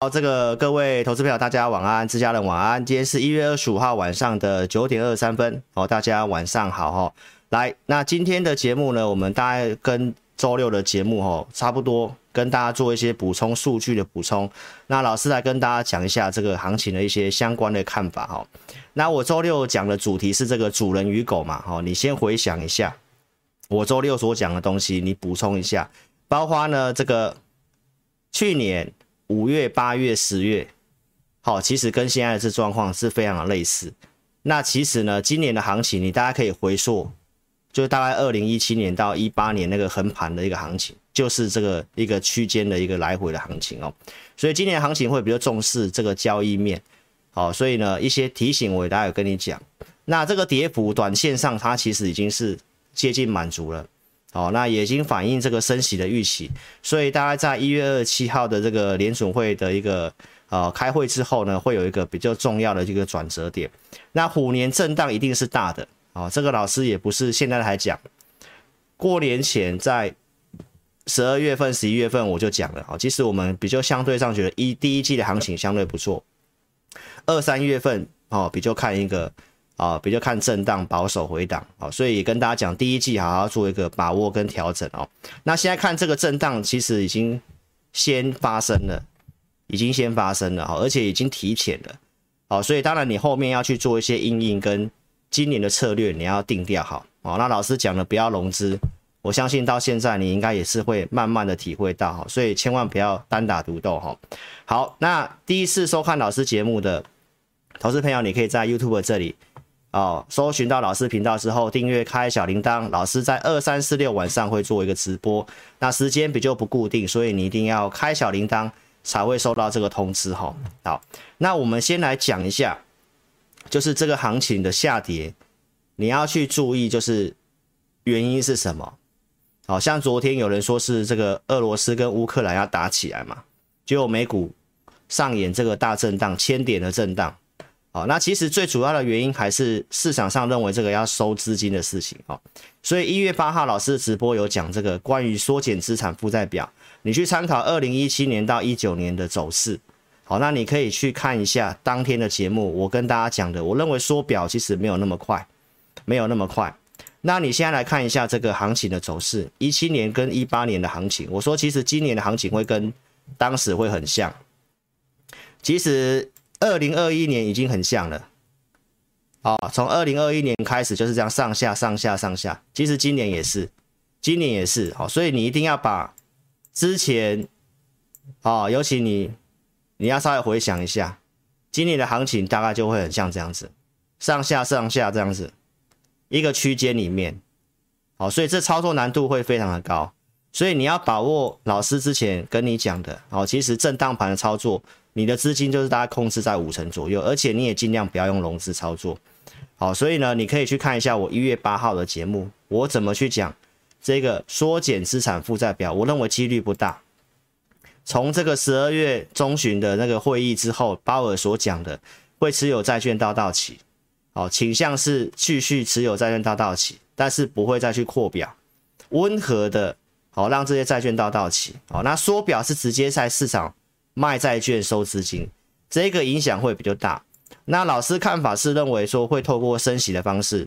好，这个各位投资朋友，大家晚安，自家人晚安。今天是一月二十五号晚上的九点二十三分，哦，大家晚上好哈。来，那今天的节目呢，我们大概跟周六的节目哈差不多，跟大家做一些补充数据的补充。那老师来跟大家讲一下这个行情的一些相关的看法哈。那我周六讲的主题是这个主人与狗嘛，哈，你先回想一下我周六所讲的东西，你补充一下，包括呢这个去年。五月、八月、十月，好，其实跟现在的这状况是非常的类似。那其实呢，今年的行情，你大家可以回溯，就大概二零一七年到一八年那个横盘的一个行情，就是这个一个区间的一个来回的行情哦。所以今年行情会比较重视这个交易面，好，所以呢，一些提醒我也大概有跟你讲。那这个跌幅，短线上它其实已经是接近满足了。哦，那也已经反映这个升息的预期，所以大概在一月二十七号的这个联准会的一个呃开会之后呢，会有一个比较重要的这个转折点。那虎年震荡一定是大的啊、哦，这个老师也不是现在才讲，过年前在十二月份、十一月份我就讲了啊、哦，其实我们比较相对上觉得一第一季的行情相对不错，二三月份哦比较看一个。啊，比较看震荡保守回档啊，所以跟大家讲，第一季好好做一个把握跟调整哦。那现在看这个震荡，其实已经先发生了，已经先发生了哈，而且已经提前了。好，所以当然你后面要去做一些因应跟今年的策略，你要定调好。哦，那老师讲的不要融资，我相信到现在你应该也是会慢慢的体会到哈，所以千万不要单打独斗哈。好，那第一次收看老师节目的投资朋友，你可以在 YouTube 这里。哦，搜寻到老师频道之后，订阅开小铃铛。老师在二三四六晚上会做一个直播，那时间比较不固定，所以你一定要开小铃铛才会收到这个通知哈。好，那我们先来讲一下，就是这个行情的下跌，你要去注意，就是原因是什么？好像昨天有人说是这个俄罗斯跟乌克兰要打起来嘛，结果美股上演这个大震荡，千点的震荡。好，那其实最主要的原因还是市场上认为这个要收资金的事情哦，所以一月八号老师直播有讲这个关于缩减资产负债表，你去参考二零一七年到一九年的走势，好，那你可以去看一下当天的节目，我跟大家讲的，我认为缩表其实没有那么快，没有那么快。那你现在来看一下这个行情的走势，一七年跟一八年的行情，我说其实今年的行情会跟当时会很像，其实。二零二一年已经很像了，哦，从二零二一年开始就是这样上下上下上下，其实今年也是，今年也是，好，所以你一定要把之前，哦，尤其你你要稍微回想一下，今年的行情大概就会很像这样子，上下上下这样子，一个区间里面，好，所以这操作难度会非常的高，所以你要把握老师之前跟你讲的，哦，其实震荡盘的操作。你的资金就是大概控制在五成左右，而且你也尽量不要用融资操作，好，所以呢，你可以去看一下我一月八号的节目，我怎么去讲这个缩减资产负债表，我认为几率不大。从这个十二月中旬的那个会议之后，鲍尔所讲的会持有债券到到期，好，倾向是继续持有债券到到期，但是不会再去扩表，温和的，好，让这些债券到到期，好，那缩表是直接在市场。卖债券收资金，这个影响会比较大。那老师看法是认为说会透过升息的方式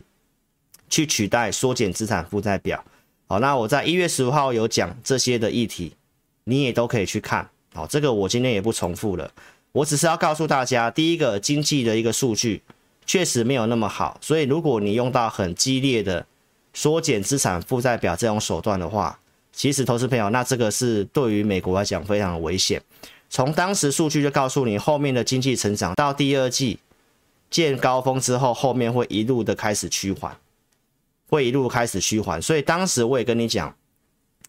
去取代缩减资产负债表。好，那我在一月十五号有讲这些的议题，你也都可以去看。好，这个我今天也不重复了。我只是要告诉大家，第一个经济的一个数据确实没有那么好，所以如果你用到很激烈的缩减资产负债表这种手段的话，其实投资朋友，那这个是对于美国来讲非常危险。从当时数据就告诉你，后面的经济成长到第二季见高峰之后，后面会一路的开始趋缓，会一路开始趋缓。所以当时我也跟你讲，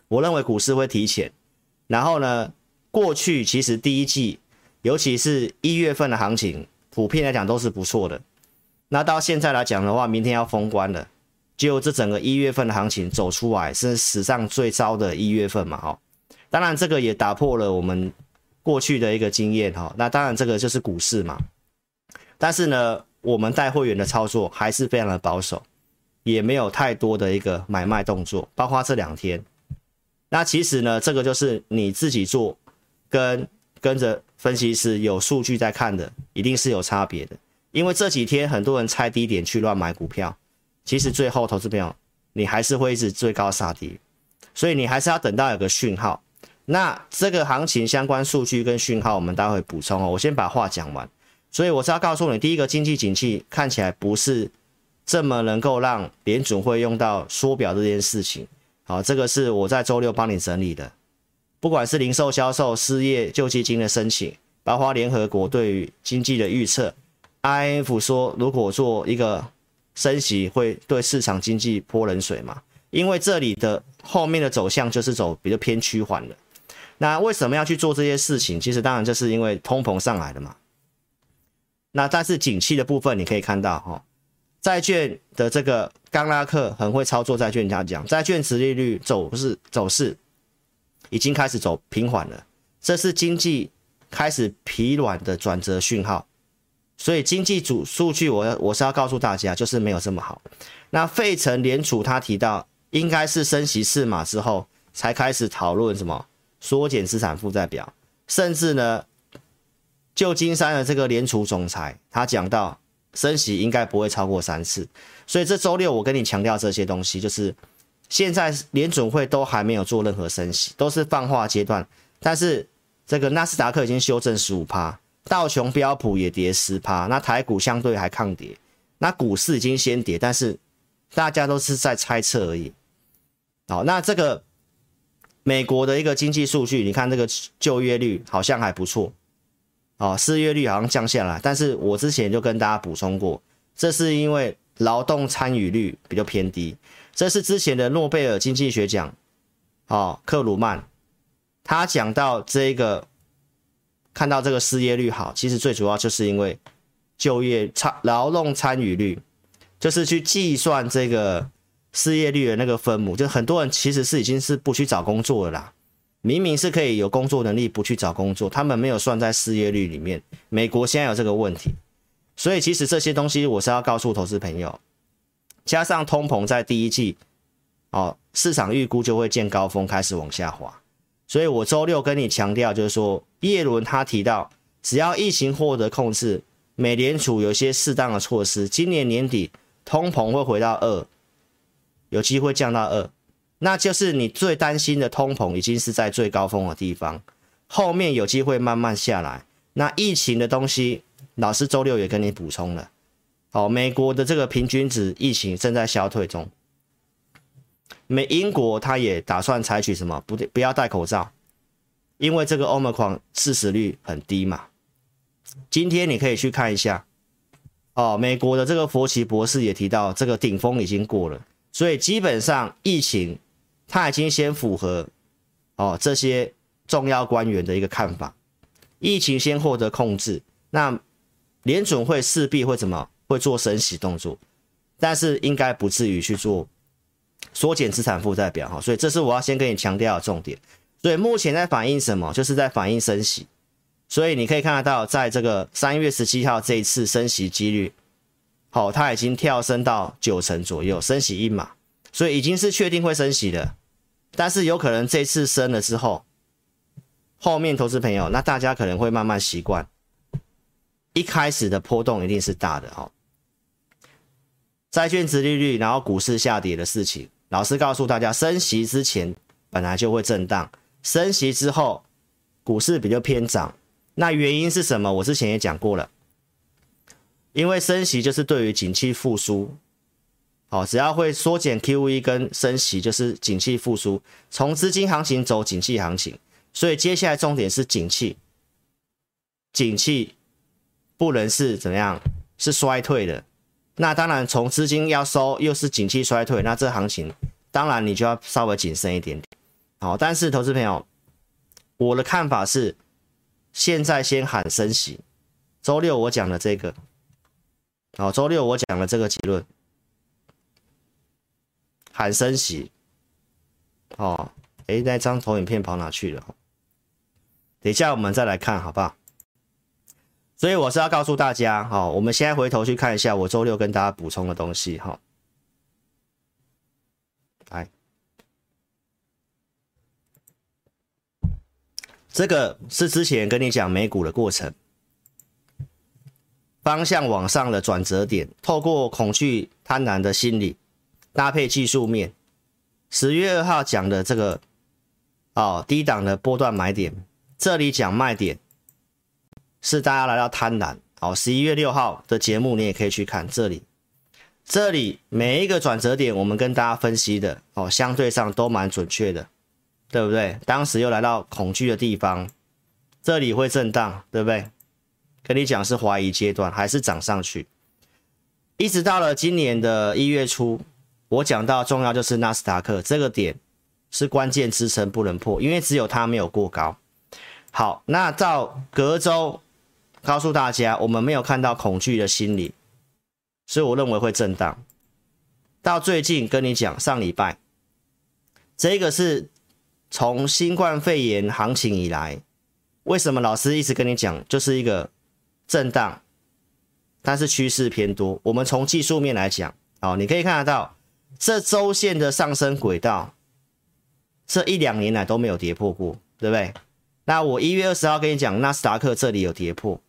我认为股市会提前。然后呢，过去其实第一季，尤其是一月份的行情，普遍来讲都是不错的。那到现在来讲的话，明天要封关了，就这整个一月份的行情走出来是史上最糟的一月份嘛？哈，当然这个也打破了我们。过去的一个经验哈，那当然这个就是股市嘛，但是呢，我们带会员的操作还是非常的保守，也没有太多的一个买卖动作，包括这两天。那其实呢，这个就是你自己做跟跟着分析师有数据在看的，一定是有差别的。因为这几天很多人猜低点去乱买股票，其实最后投资朋友你还是会一直追高杀低，所以你还是要等到有个讯号。那这个行情相关数据跟讯号，我们待会补充哦。我先把话讲完。所以我是要告诉你，第一个经济景气看起来不是这么能够让联准会用到缩表这件事情。好，这个是我在周六帮你整理的。不管是零售销售、失业救济金的申请，包括联合国对于经济的预测，I F 说如果做一个升息会对市场经济泼冷水嘛？因为这里的后面的走向就是走比较偏趋缓的。那为什么要去做这些事情？其实当然就是因为通膨上来了嘛。那但是景气的部分，你可以看到哈，债券的这个刚拉克很会操作债券，他讲，债券殖利率走势走势已经开始走平缓了，这是经济开始疲软的转折讯号。所以经济主数据我，我我是要告诉大家，就是没有这么好。那费城联储他提到，应该是升息四码之后才开始讨论什么缩减资产负债表，甚至呢。旧金山的这个联储总裁，他讲到升息应该不会超过三次，所以这周六我跟你强调这些东西，就是现在联准会都还没有做任何升息，都是放话阶段。但是这个纳斯达克已经修正十五趴，道琼标普也跌十趴，那台股相对还抗跌，那股市已经先跌，但是大家都是在猜测而已。好，那这个美国的一个经济数据，你看这个就业率好像还不错。哦，失业率好像降下来，但是我之前就跟大家补充过，这是因为劳动参与率比较偏低。这是之前的诺贝尔经济学奖，哦，克鲁曼，他讲到这个，看到这个失业率好，其实最主要就是因为就业参劳动参与率，就是去计算这个失业率的那个分母，就很多人其实是已经是不去找工作了啦。明明是可以有工作能力，不去找工作，他们没有算在失业率里面。美国现在有这个问题，所以其实这些东西我是要告诉投资朋友，加上通膨在第一季，哦，市场预估就会见高峰，开始往下滑。所以我周六跟你强调，就是说，叶伦他提到，只要疫情获得控制，美联储有些适当的措施，今年年底通膨会回到二，有机会降到二。那就是你最担心的通膨已经是在最高峰的地方，后面有机会慢慢下来。那疫情的东西，老师周六也跟你补充了。好，美国的这个平均值疫情正在消退中。美英国他也打算采取什么？不不要戴口罩，因为这个 Omicron 致死率很低嘛。今天你可以去看一下。哦，美国的这个佛奇博士也提到，这个顶峰已经过了，所以基本上疫情。他已经先符合哦这些重要官员的一个看法，疫情先获得控制，那联准会势必会怎么会做升息动作，但是应该不至于去做缩减资产负债表哈，所以这是我要先跟你强调的重点。所以目前在反映什么？就是在反映升息，所以你可以看得到，在这个三月十七号这一次升息几率，好，它已经跳升到九成左右，升息一码，所以已经是确定会升息的。但是有可能这次升了之后，后面投资朋友，那大家可能会慢慢习惯，一开始的波动一定是大的哦。债券殖利率，然后股市下跌的事情，老师告诉大家，升息之前本来就会震荡，升息之后股市比较偏涨，那原因是什么？我之前也讲过了，因为升息就是对于景气复苏。好，只要会缩减 QE 跟升息，就是景气复苏，从资金行情走景气行情，所以接下来重点是景气，景气不能是怎么样，是衰退的。那当然，从资金要收，又是景气衰退，那这行情当然你就要稍微谨慎一点点。好，但是投资朋友，我的看法是，现在先喊升息。周六我讲的这个，好，周六我讲了这个结论。喊升息，哦，诶，那张投影片跑哪去了？等一下我们再来看，好不好？所以我是要告诉大家，哈，我们现在回头去看一下我周六跟大家补充的东西，哈。来，这个是之前跟你讲美股的过程，方向往上的转折点，透过恐惧贪婪的心理，搭配技术面，十月二号讲的这个哦低档的波段买点，这里讲卖点，是大家来到贪婪。好，十一月六号的节目你也可以去看这里，这里每一个转折点我们跟大家分析的哦，相对上都蛮准确的。对不对？当时又来到恐惧的地方，这里会震荡，对不对？跟你讲是怀疑阶段，还是涨上去？一直到了今年的一月初，我讲到重要就是纳斯达克这个点是关键支撑不能破，因为只有它没有过高。好，那到隔周告诉大家，我们没有看到恐惧的心理，所以我认为会震荡。到最近跟你讲，上礼拜这个是。从新冠肺炎行情以来，为什么老师一直跟你讲，就是一个震荡，但是趋势偏多。我们从技术面来讲，好，你可以看得到这周线的上升轨道，这一两年来都没有跌破过，对不对？那我一月二十号跟你讲，纳斯达克这里有跌破，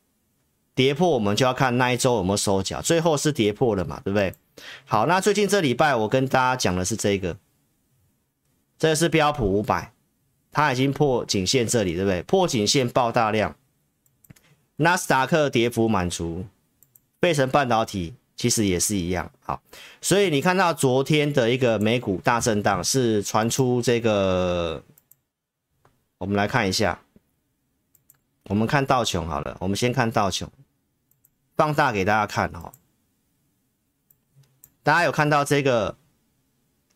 跌破我们就要看那一周有没有收脚，最后是跌破了嘛，对不对？好，那最近这礼拜我跟大家讲的是这个，这是标普五百。它已经破颈线这里，对不对？破颈线爆大量，纳斯达克跌幅满足，费城半导体其实也是一样。好，所以你看到昨天的一个美股大震荡，是传出这个，我们来看一下，我们看道琼好了，我们先看道琼，放大给大家看哈，大家有看到这个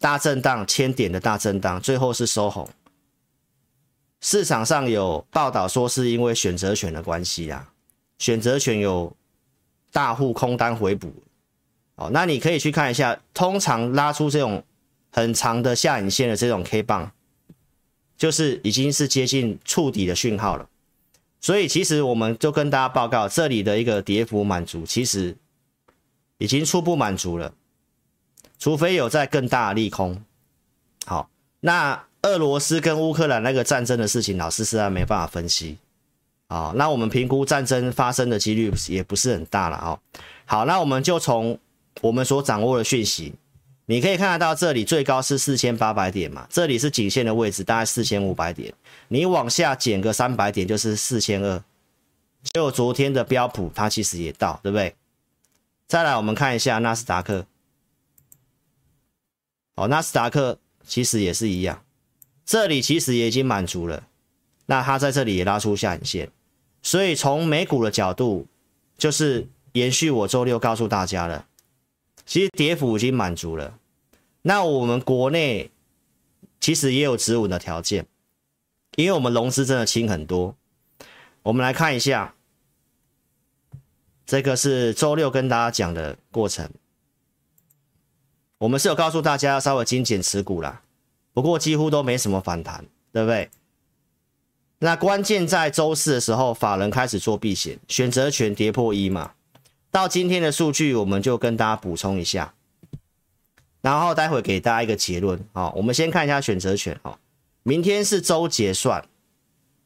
大震荡，千点的大震荡，最后是收红。市场上有报道说是因为选择权的关系啊，选择权有大户空单回补，哦，那你可以去看一下，通常拉出这种很长的下影线的这种 K 棒，就是已经是接近触底的讯号了。所以其实我们就跟大家报告，这里的一个跌幅满足，其实已经初步满足了，除非有在更大利空。好，那。俄罗斯跟乌克兰那个战争的事情，老师实在没办法分析啊。那我们评估战争发生的几率也不是很大了啊。好，那我们就从我们所掌握的讯息，你可以看得到这里最高是四千八百点嘛，这里是颈线的位置，大概四千五百点。你往下减个三百点就是四千二。就昨天的标普它其实也到，对不对？再来我们看一下纳斯达克，哦，纳斯达克其实也是一样。这里其实也已经满足了，那它在这里也拉出下影线，所以从美股的角度，就是延续我周六告诉大家了，其实跌幅已经满足了。那我们国内其实也有止稳的条件，因为我们融资真的轻很多。我们来看一下，这个是周六跟大家讲的过程，我们是有告诉大家要稍微精简持股啦。不过几乎都没什么反弹，对不对？那关键在周四的时候，法人开始做避险，选择权跌破一嘛。到今天的数据，我们就跟大家补充一下，然后待会给大家一个结论。啊，我们先看一下选择权。好，明天是周结算，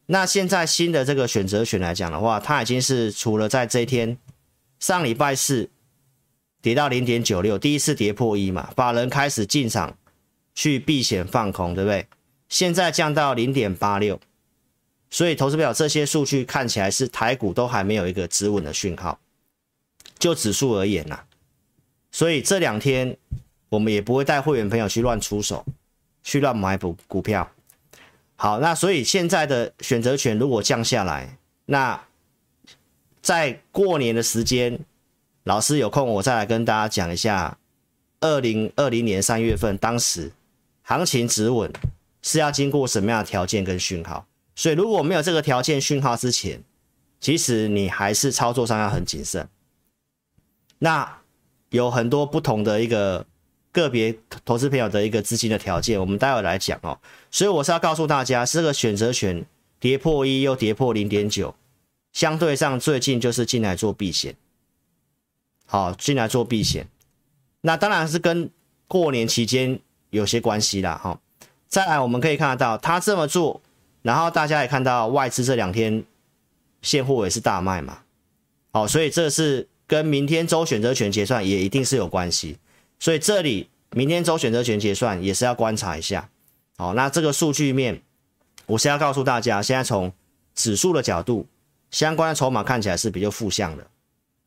那现在新的这个选择权来讲的话，它已经是除了在这一天上礼拜四跌到零点九六，第一次跌破一嘛，法人开始进场。去避险放空，对不对？现在降到零点八六，所以投资表这些数据看起来是台股都还没有一个止稳的讯号。就指数而言呐、啊，所以这两天我们也不会带会员朋友去乱出手，去乱买股股票。好，那所以现在的选择权如果降下来，那在过年的时间，老师有空我再来跟大家讲一下，二零二零年三月份当时。行情止稳是要经过什么样的条件跟讯号？所以如果没有这个条件讯号之前，其实你还是操作上要很谨慎。那有很多不同的一个个别投资朋友的一个资金的条件，我们待会来讲哦。所以我是要告诉大家，这个选择权跌破一又跌破零点九，相对上最近就是进来做避险，好，进来做避险。那当然是跟过年期间。有些关系啦，哈。再来，我们可以看得到，他这么做然后大家也看到外资这两天现货也是大卖嘛，好，所以这是跟明天周选择权结算也一定是有关系，所以这里明天周选择权结算也是要观察一下，好，那这个数据面我是要告诉大家，现在从指数的角度，相关的筹码看起来是比较负向的，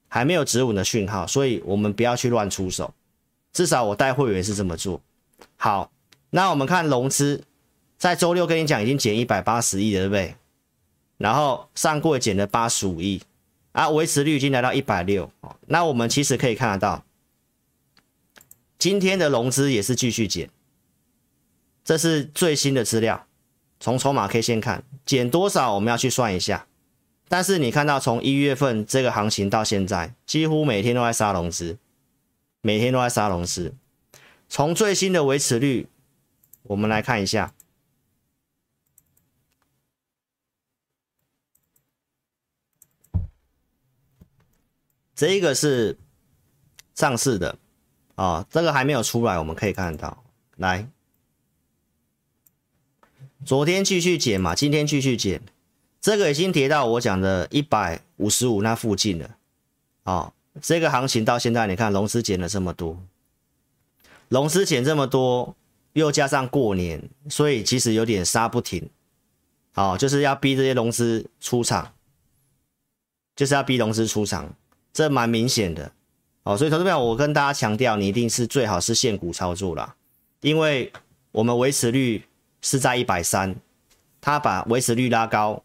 还没有止稳的讯号，所以我们不要去乱出手，至少我带会员是这么做。好，那我们看融资。在周六跟你讲，已经减一百八十亿了，对不对？然后上柜减了八十五亿，啊，维持率已经来到一百六。那我们其实可以看得到，今天的融资也是继续减，这是最新的资料。从筹码 K 线看，减多少我们要去算一下。但是你看到从一月份这个行情到现在，几乎每天都在杀融资，每天都在杀融资。从最新的维持率，我们来看一下。这一个是上市的啊、这个还没有出来，我们可以看到。来，昨天继续减嘛，今天继续减，这个已经跌到我讲的一百五十五那附近了啊、这个行情到现在，你看融资减了这么多，融资减这么多，又加上过年，所以其实有点杀不停。好、哦，就是要逼这些融资出场，就是要逼融资出场。这蛮明显的，哦，所以投资朋友，我跟大家强调，你一定是最好是现股操作啦，因为我们维持率是在一百三，他把维持率拉高，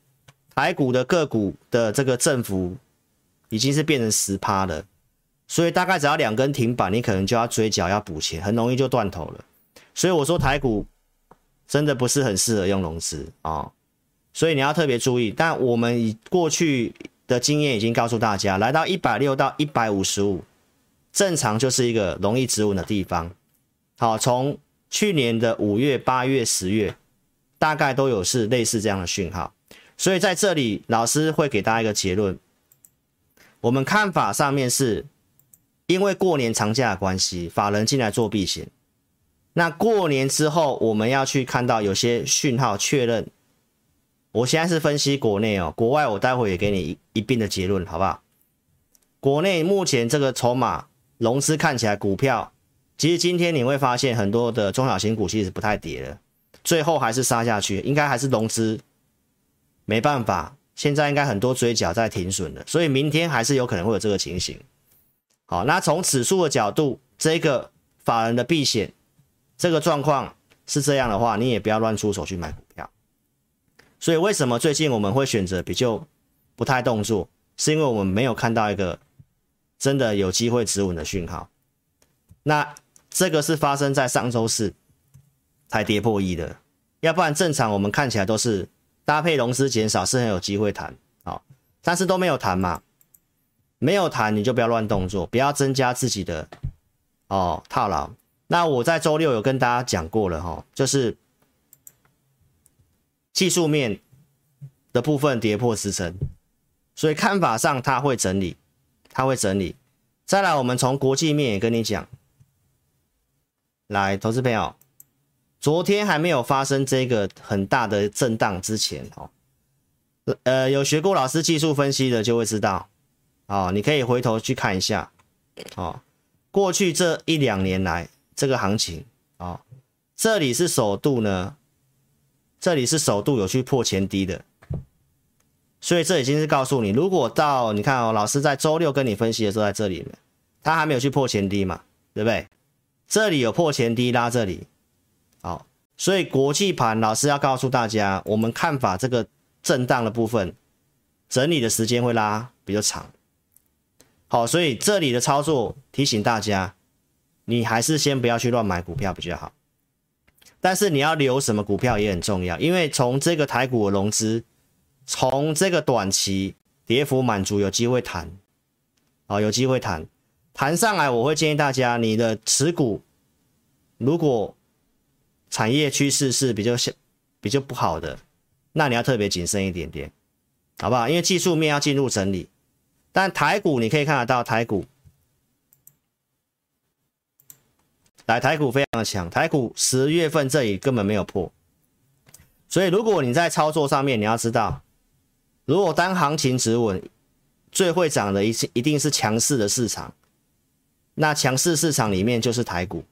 台股的个股的这个振幅已经是变成十趴了，所以大概只要两根停板，你可能就要追缴要补钱，很容易就断头了。所以我说台股真的不是很适合用融资啊、所以你要特别注意。但我们以过去。的经验已经告诉大家，来到一百六到一百五十五，正常就是一个容易止稳的地方。好，从去年的五月、八月、十月，大概都有是类似这样的讯号。所以在这里，老师会给大家一个结论：我们看法上面是，因为过年长假的关系，法人进来做避险。那过年之后，我们要去看到有些讯号确认。我现在是分析国内哦，国外我待会也给你一一并的结论，好不好？国内目前这个筹码融资看起来，股票其实今天你会发现很多的中小型股其实不太跌了，最后还是杀下去，应该还是融资没办法，现在应该很多追缴在停损了，所以明天还是有可能会有这个情形。好，那从指数的角度，这个法人的避险这个状况是这样的话，你也不要乱出手去买股票。所以为什么最近我们会选择比较不太动作？是因为我们没有看到一个真的有机会止稳的讯号。那这个是发生在上周四才跌破一的，要不然正常我们看起来都是搭配融资减少是很有机会弹，好，但是都没有弹嘛，没有弹你就不要乱动作，不要增加自己的哦套牢。那我在周六有跟大家讲过了哈，就是。技术面的部分跌破支撑，所以看法上它会整理，它会整理。再来，我们从国际面也跟你讲，来，投资朋友，昨天还没有发生这个很大的震荡之前哦，呃，有学过老师技术分析的就会知道，哦，你可以回头去看一下，哦，过去这一两年来这个行情，哦，这里是首度呢。这里是首度有去破前低的，所以这已经是告诉你，如果到你看哦，老师在周六跟你分析的时候，在这里面，他还没有去破前低嘛，对不对？这里有破前低拉这里，好，所以国际盘老师要告诉大家，我们看法这个震荡的部分，整理的时间会拉比较长，好，所以这里的操作提醒大家，你还是先不要去乱买股票比较好。但是你要留什么股票也很重要，因为从这个台股的融资，从这个短期跌幅满足，有机会弹，啊，有机会弹，弹上来，我会建议大家，你的持股如果产业趋势是比较小、比较不好的，那你要特别谨慎一点点，好不好？因为技术面要进入整理，但台股你可以看得到台股。来，台股非常的强，台股十月份这里根本没有破，所以如果你在操作上面，你要知道，如果当行情止稳，最会涨的一一定是强势的市场。那强势市场里面就是台股。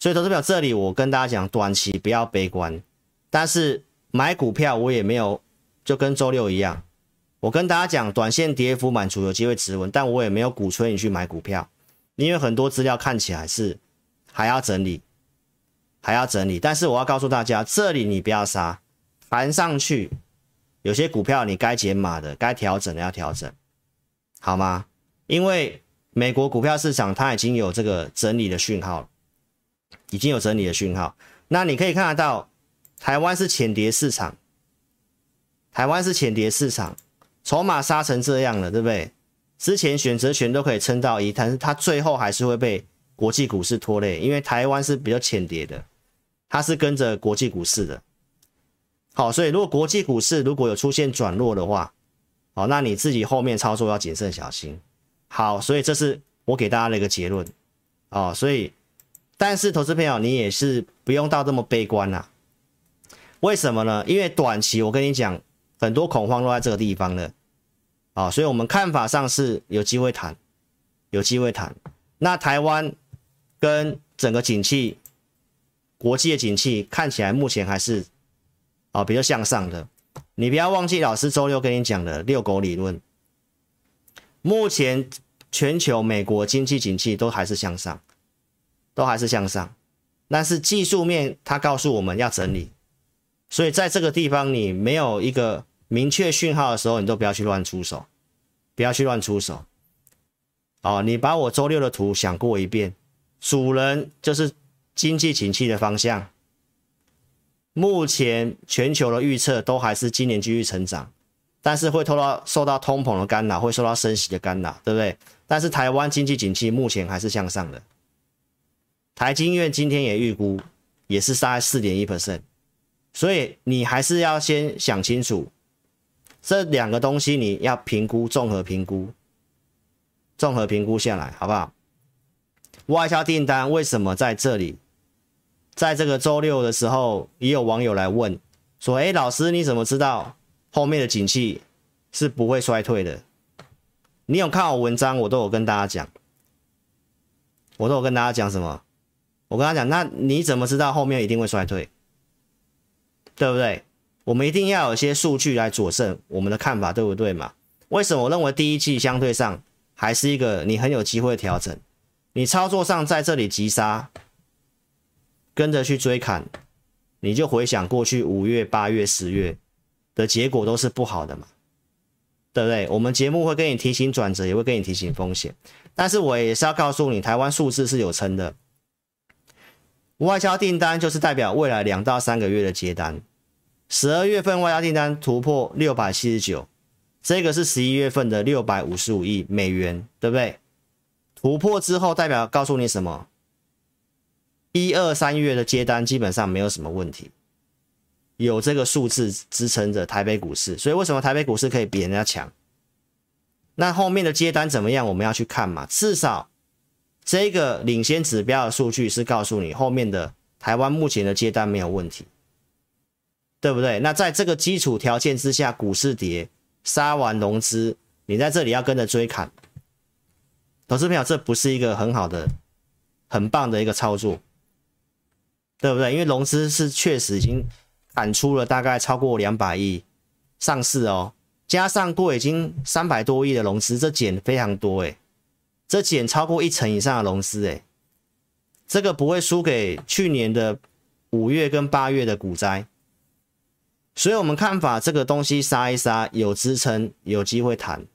所以投资表这里我跟大家讲，短期不要悲观，但是买股票我也没有就跟周六一样，我跟大家讲，短线跌幅满足有机会止稳，但我也没有鼓吹你去买股票，因为很多资料看起来是还要整理。还要整理，但是我要告诉大家，这里你不要杀，盘上去，有些股票你该减码的，该调整的要调整，好吗？因为美国股票市场它已经有这个整理的讯号，已经有整理的讯号。那你可以看得到，台湾是浅碟市场，台湾是浅碟市场，筹码杀成这样了，对不对？之前选择权都可以撑到一，但是它最后还是会被国际股市拖累，因为台湾是比较浅跌的。它是跟着国际股市的，好，所以如果国际股市如果有出现转弱的话，好，那你自己后面操作要谨慎小心。好，所以这是我给大家的一个结论，哦，所以，但是投资朋友你也是不用到这么悲观啦。为什么呢？因为短期我跟你讲，很多恐慌都在这个地方了，啊，所以我们看法上是有机会谈，有机会谈。那台湾跟整个景气。国际的景气看起来目前还是啊比较向上的，你不要忘记老师周六跟你讲的遛狗理论。目前全球美国经济景气都还是向上，都还是向上，但是技术面它告诉我们要整理，所以在这个地方你没有一个明确讯号的时候，你都不要去乱出手，不要去乱出手。哦，你把我周六的图想过一遍，主人就是。经济景气的方向，目前全球的预测都还是今年继续成长，但是会受到受到通膨的干扰，会受到升息的干扰，对不对？但是台湾经济景气目前还是向上的，台经院今天也预估也是大概四点一 percent，所以你还是要先想清楚这两个东西，你要评估，综合评估，综合评估下来，好不好？外销订单为什么在这里？在这个周六的时候，也有网友来问说：“哎，老师，你怎么知道后面的景气是不会衰退的？你有看我文章，我都有跟大家讲，我都有跟大家讲什么？我跟他讲，那你怎么知道后面一定会衰退？对不对？我们一定要有些数据来佐证我们的看法，对不对嘛？为什么我认为第一季相对上还是一个你很有机会调整？你操作上在这里急杀。”跟着去追砍，你就回想过去五月、八月、十月的结果都是不好的嘛，对不对？我们节目会跟你提醒转折，也会跟你提醒风险，但是我也是要告诉你，台湾数字是有撑的，外销订单就是代表未来两到三个月的接单。十二月份外加订单突破六百七十九，这个是十一月份的六百五十五亿美元，对不对？突破之后代表告诉你什么？一二三月的接单基本上没有什么问题，有这个数字支撑着台北股市，所以为什么台北股市可以比人家强？那后面的接单怎么样？我们要去看嘛。至少这个领先指标的数据是告诉你后面的台湾目前的接单没有问题，对不对？那在这个基础条件之下，股市跌杀完融资，你在这里要跟着追砍，投资朋友，这不是一个很好的、很棒的一个操作。对不对？因为融资是确实已经砍出了大概超过两百亿上市哦，加上过已经三百多亿的融资，这减非常多诶，这减超过一成以上的融资诶，这个不会输给去年的五月跟八月的股灾，所以我们看法这个东西杀一杀有支撑，有机会弹，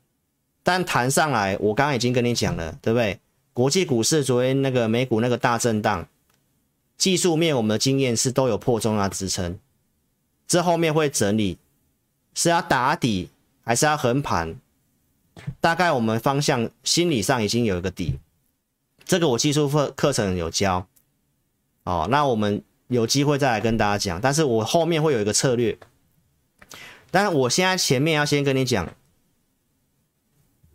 但弹上来我刚刚已经跟你讲了，对不对？国际股市昨天那个美股那个大震荡。技术面，我们的经验是都有破中啊支撑，这后面会整理，是要打底还是要横盘？大概我们方向心理上已经有一个底，这个我技术课课程有教，哦，那我们有机会再来跟大家讲，但是我后面会有一个策略，但是我现在前面要先跟你讲，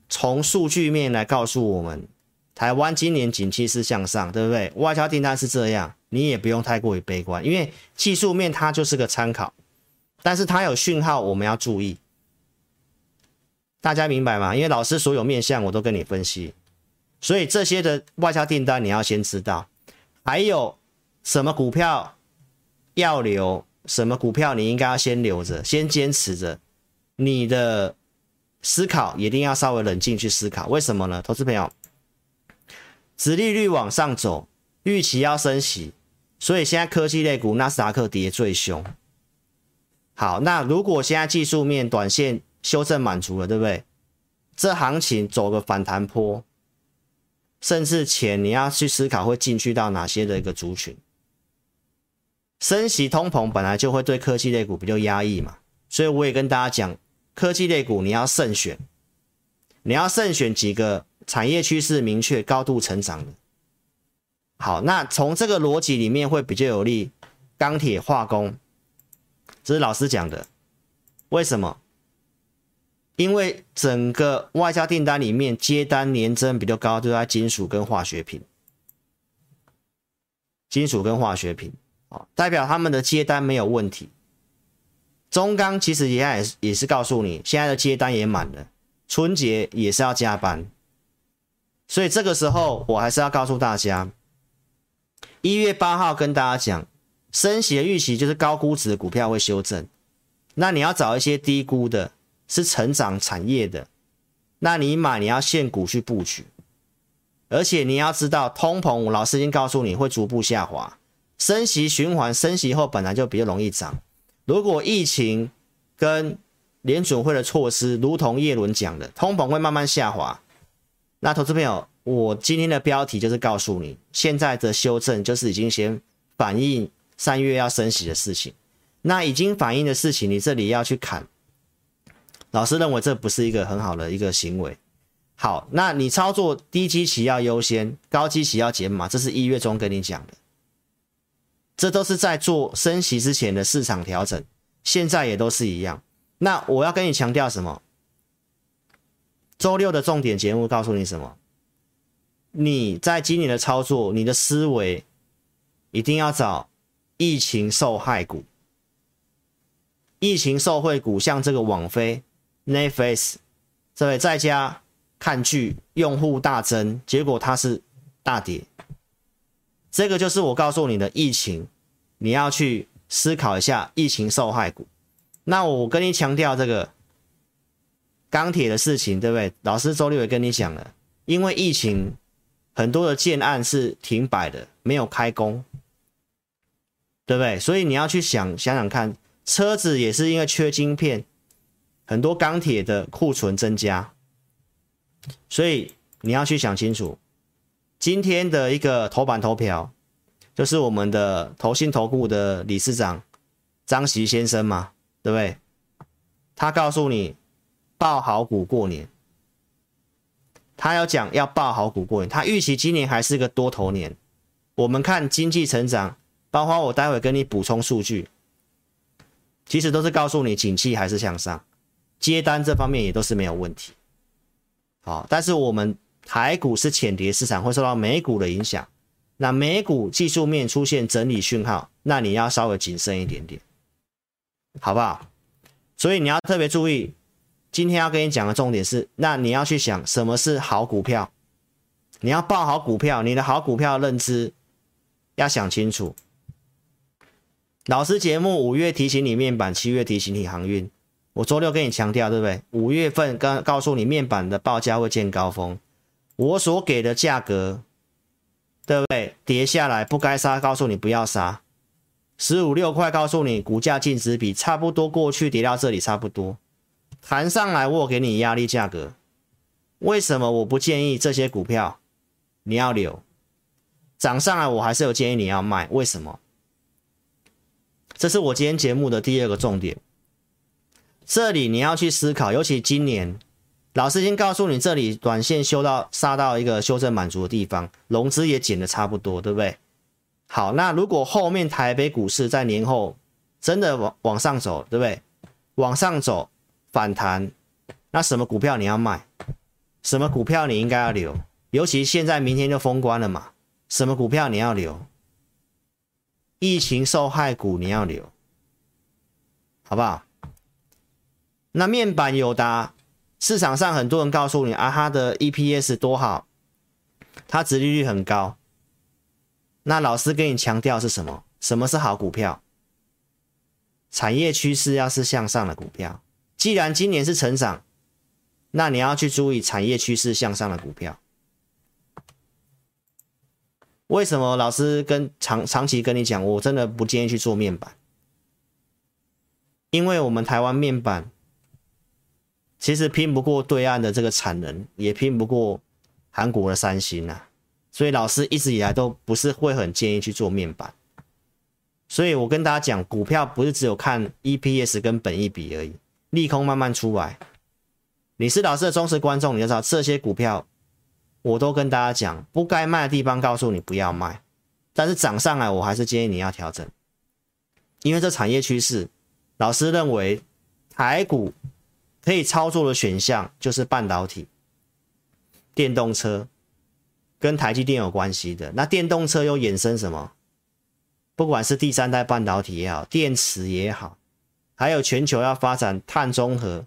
从数据面来告诉我们，台湾今年景气是向上，对不对？外销订单是这样。你也不用太过于悲观，因为技术面它就是个参考，但是它有讯号，我们要注意。大家明白吗？因为老师所有面向我都跟你分析，所以这些的外销订单你要先知道，还有什么股票要留，什么股票你应该要先留着，先坚持着。你的思考一定要稍微冷静去思考，为什么呢？投资朋友，殖利率往上走，预期要升息，所以现在科技类股纳斯达克跌最凶。好，那如果现在技术面短线，修正满足了，对不对？这行情走个反弹坡，甚至钱你要去思考会进去到哪些的一个族群。升息通膨本来就会对科技类股比较压抑嘛，所以我也跟大家讲，科技类股你要慎选，你要慎选几个产业趋势明确、高度成长的。好，那从这个逻辑里面会比较有利钢铁、化工，这是老师讲的，为什么？因为整个外销订单里面接单年增比较高，就在金属跟化学品，金属跟化学品，代表他们的接单没有问题。中钢其实也也也是告诉你，现在的接单也满了，春节也是要加班，所以这个时候我还是要告诉大家，一月八号跟大家讲，升息的预期就是高估值的股票会修正，那你要找一些低估的。是成长产业的，那你买你要现股去布局，而且你要知道通膨，老师已经告诉你会逐步下滑，升息循环，升息后本来就比较容易涨。如果疫情跟联准会的措施，如同叶伦讲的，通膨会慢慢下滑。那投资朋友，我今天的标题就是告诉你，现在的修正就是已经先反映三月要升息的事情。那已经反映的事情，你这里要去砍。老师认为这不是一个很好的一个行为。好，那你操作低基期要优先，高基期要减码，这是一月中跟你讲的。这都是在做升息之前的市场调整，现在也都是一样。那我要跟你强调什么？周六的重点节目告诉你什么？你在今年的操作，你的思维一定要找疫情受害股，疫情受惠股，像这个网飞。Netflix，这位在家看剧用户大增，结果它是大跌。这个就是我告诉你的疫情，你要去思考一下疫情受害股。那我跟你强调这个钢铁的事情，对不对？老师周六也跟你讲了，因为疫情很多的建案是停摆的，没有开工，对不对？所以你要去想想想看，车子也是因为缺晶片。很多钢铁的库存增加，所以你要去想清楚，今天的一个头版头条，就是我们的投信投顾的理事长张席先生嘛，对不对？他告诉你抱好股过年，他要讲要抱好股过年，他预期今年还是个多头年。我们看经济成长，包括我待会跟你补充数据，其实都是告诉你景气还是向上。接单这方面也都是没有问题，好，但是我们台股是浅跌市场，会受到美股的影响。那美股技术面出现整理讯号，那你要稍微谨慎一点点，好不好？所以你要特别注意，今天要跟你讲的重点是，那你要去想什么是好股票，你要抱好股票，你的好股票认知要想清楚。老师节目五月提醒你面板，七月提醒你航运。我周六跟你强调，对不对？五月份刚告诉你面板的报价会见高峰，我所给的价格，对不对？跌下来不该杀，告诉你不要杀。十五六块，告诉你股价净值比差不多，过去跌到这里差不多，弹上来我给你压力价格。为什么我不建议这些股票你要留？涨上来我还是有建议你要卖，为什么？这是我今天节目的第二个重点。这里你要去思考，尤其今年，老师已经告诉你，这里短线修到杀到一个修正满足的地方，融资也减得差不多，对不对？好，那如果后面台北股市在年后真的往往上走，对不对？往上走反弹，那什么股票你要卖？什么股票你应该要留？尤其现在明天就封关了嘛，什么股票你要留？疫情受害股你要留，好不好？那面板有达，市场上很多人告诉你啊，它的 EPS 多好，它殖利率很高。那老师跟你强调是什么？什么是好股票？产业趋势要是向上的股票，既然今年是成长，那你要去注意产业趋势向上的股票。为什么老师跟长长期跟你讲，我真的不建议去做面板，因为我们台湾面板其实拼不过对岸的这个产能，也拼不过韩国的三星啊，所以老师一直以来都不是会很建议去做面板。所以我跟大家讲，股票不是只有看 EPS 跟本益比而已，利空慢慢出来。你是老师的忠实观众，你就知道这些股票。我都跟大家讲，不该卖的地方告诉你不要卖，但是涨上来我还是建议你要调整，因为这产业趋势，老师认为台股可以操作的选项就是半导体、电动车跟台积电有关系的。那电动车又衍生什么？不管是第三代半导体也好，电池也好，还有全球要发展碳中和、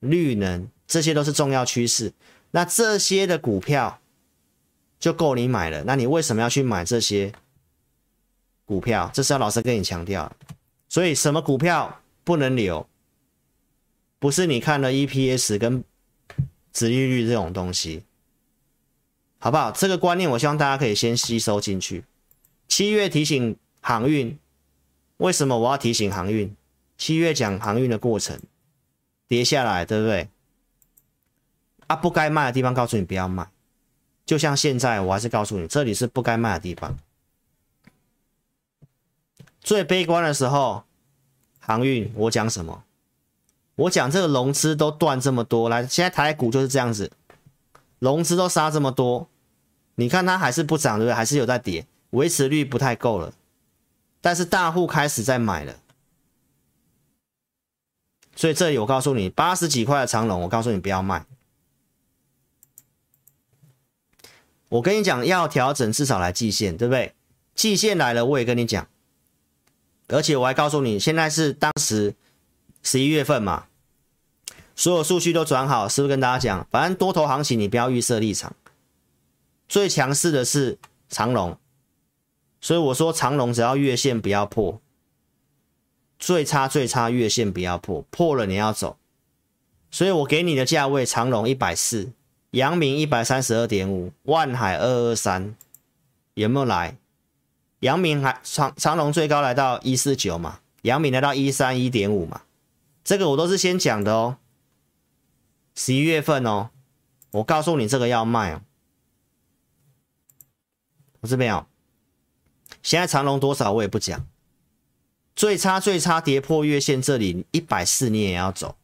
绿能，这些都是重要趋势。那这些的股票就够你买了，那你为什么要去买这些股票？这是要老师跟你强调，所以什么股票不能留？不是你看了 EPS 跟殖利率这种东西，好不好？这个观念我希望大家可以先吸收进去。七月提醒航运，为什么我要提醒航运？七月讲航运的过程，跌下来，对不对？啊，不该卖的地方，告诉你不要卖。就像现在，我还是告诉你，这里是不该卖的地方。最悲观的时候，航运，我讲什么？我讲这个融资都断这么多，来，现在台股就是这样子，融资都杀这么多，你看它还是不涨，对不对？还是有在跌，维持率不太够了。但是大户开始在买了，所以这里我告诉你，八十几块的长龙，我告诉你不要卖。我跟你讲，要调整至少来季线，对不对？季线来了，我也跟你讲，而且我还告诉你，现在是当时十一月份嘛，所有数据都转好，是不是跟大家讲？反正多头行情你不要预设立场，最强势的是长荣，所以我说长荣只要月线不要破，最差最差月线不要破，破了你要走，所以我给你的价位长荣一百四。阳明一百三十二点五，万海二二三，有没有来？阳明还长长荣最高来到一四九嘛，阳明来到一三一点五嘛，这个我都是先讲的哦。十一月份哦，我告诉你这个要卖哦，我这边有，现在长荣多少我也不讲，最差最差跌破月线这里一百四你也要走，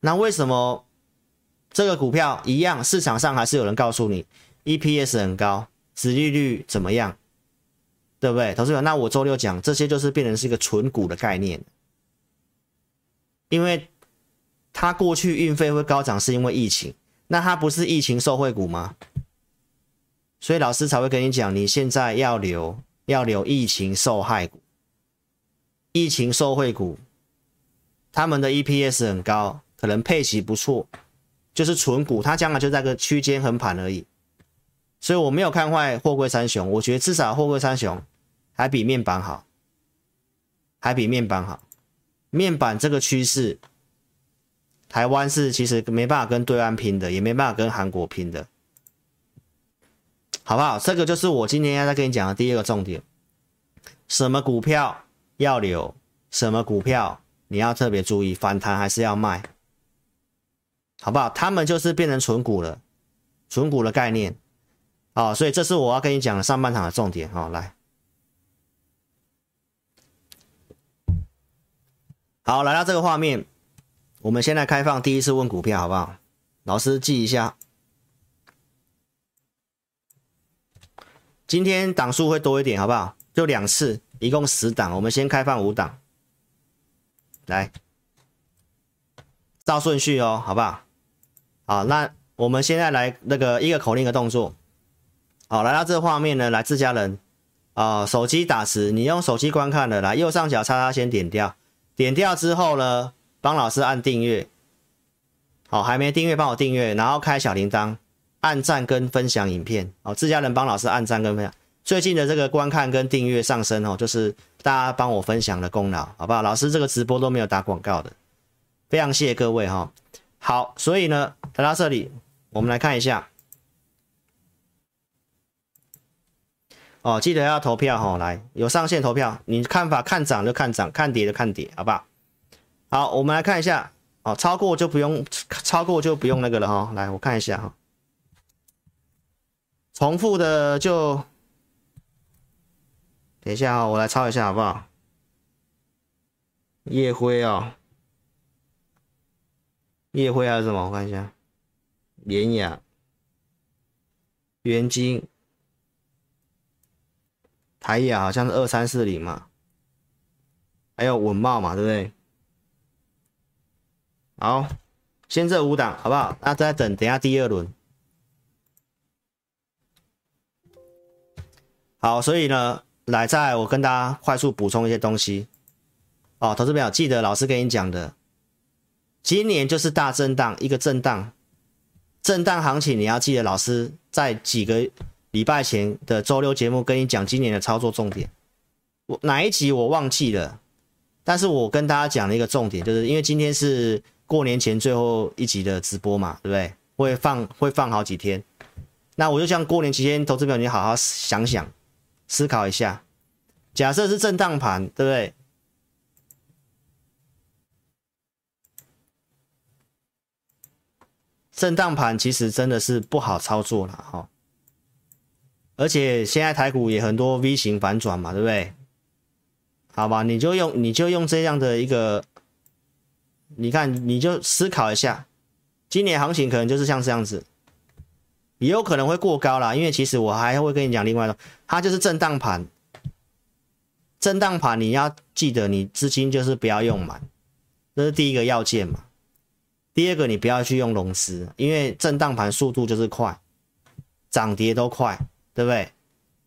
那为什么？这个股票一样，市场上还是有人告诉你 EPS 很高，殖利率怎么样，对不对？投资者，那我周六讲这些就是变成是一个存股的概念，因为它过去运费会高涨是因为疫情，那它不是疫情受惠股吗？所以老师才会跟你讲，你现在要留要留疫情受害股，疫情受惠股，他们的 EPS 很高，可能配息不错。就是存股，它将来就在个区间横盘而已，所以我没有看坏货柜三雄，我觉得至少货柜三雄还比面板好，还比面板好。面板这个趋势，台湾是其实没办法跟对岸拼的，也没办法跟韩国拼的，好不好？这个就是我今天要再跟你讲的第二个重点，什么股票要留，什么股票你要特别注意，反弹还是要卖。好不好？他们就是变成存股了，存股的概念，哦，所以这是我要跟你讲的上半场的重点，好、哦，来，好，来到这个画面，我们现在开放第一次问股票，好不好？老师记一下，今天档数会多一点，好不好？就两次，一共十档，我们先开放五档，来，照顺序哦，好不好？好，那我们现在来那个一个口令的动作。好，来到这个画面呢，来自家人，啊、手机打词，你用手机观看的，来右上角叉叉先点掉，点掉之后呢，帮老师按订阅。好，还没订阅帮我订阅，然后开小铃铛，按赞跟分享影片。好，自家人帮老师按赞跟分享。最近的这个观看跟订阅上升哦，就是大家帮我分享的功劳，好不好？老师这个直播都没有打广告的，非常谢谢各位哈。好，所以呢，来到这里，我们来看一下。哦，记得要投票哈，来有上线投票，你看法看涨就看涨，看跌就看跌，好不好？好，我们来看一下，哦，超过就不用，超过就不用那个了哈。来，我看一下哈，重复的就。等一下啊，我来抄一下好不好？夜辉哦，夜辉还是什么？我看一下，连雅、元晶、台雅好像是二三四零嘛，还有稳茂嘛，对不对？好，先这五档好不好？那再等等下第二轮。好，所以呢。来，再来我跟大家快速补充一些东西哦，投资朋友记得老师跟你讲的，今年就是大震荡，一个震荡，震荡行情你要记得，老师在几个礼拜前的周六节目跟你讲今年的操作重点，我哪一集我忘记了，但是我跟大家讲了一个重点，就是因为今天是过年前最后一集的直播嘛，对不对？会放会放好几天，那我就像过年期间，投资朋友你好好想想。思考一下，假设是震荡盘，对不对？震荡盘其实真的是不好操作了哈，而且现在台股也很多 V 型反转嘛，对不对？好吧，你就用你就用这样的一个，你看你就思考一下，今年行情可能就是像这样子。也有可能会过高啦，因为其实我还会跟你讲另外一个，它就是震荡盘。震荡盘你要记得，你资金就是不要用满，这是第一个要件嘛。第二个，你不要去用融资，因为震荡盘速度就是快，涨跌都快，对不对？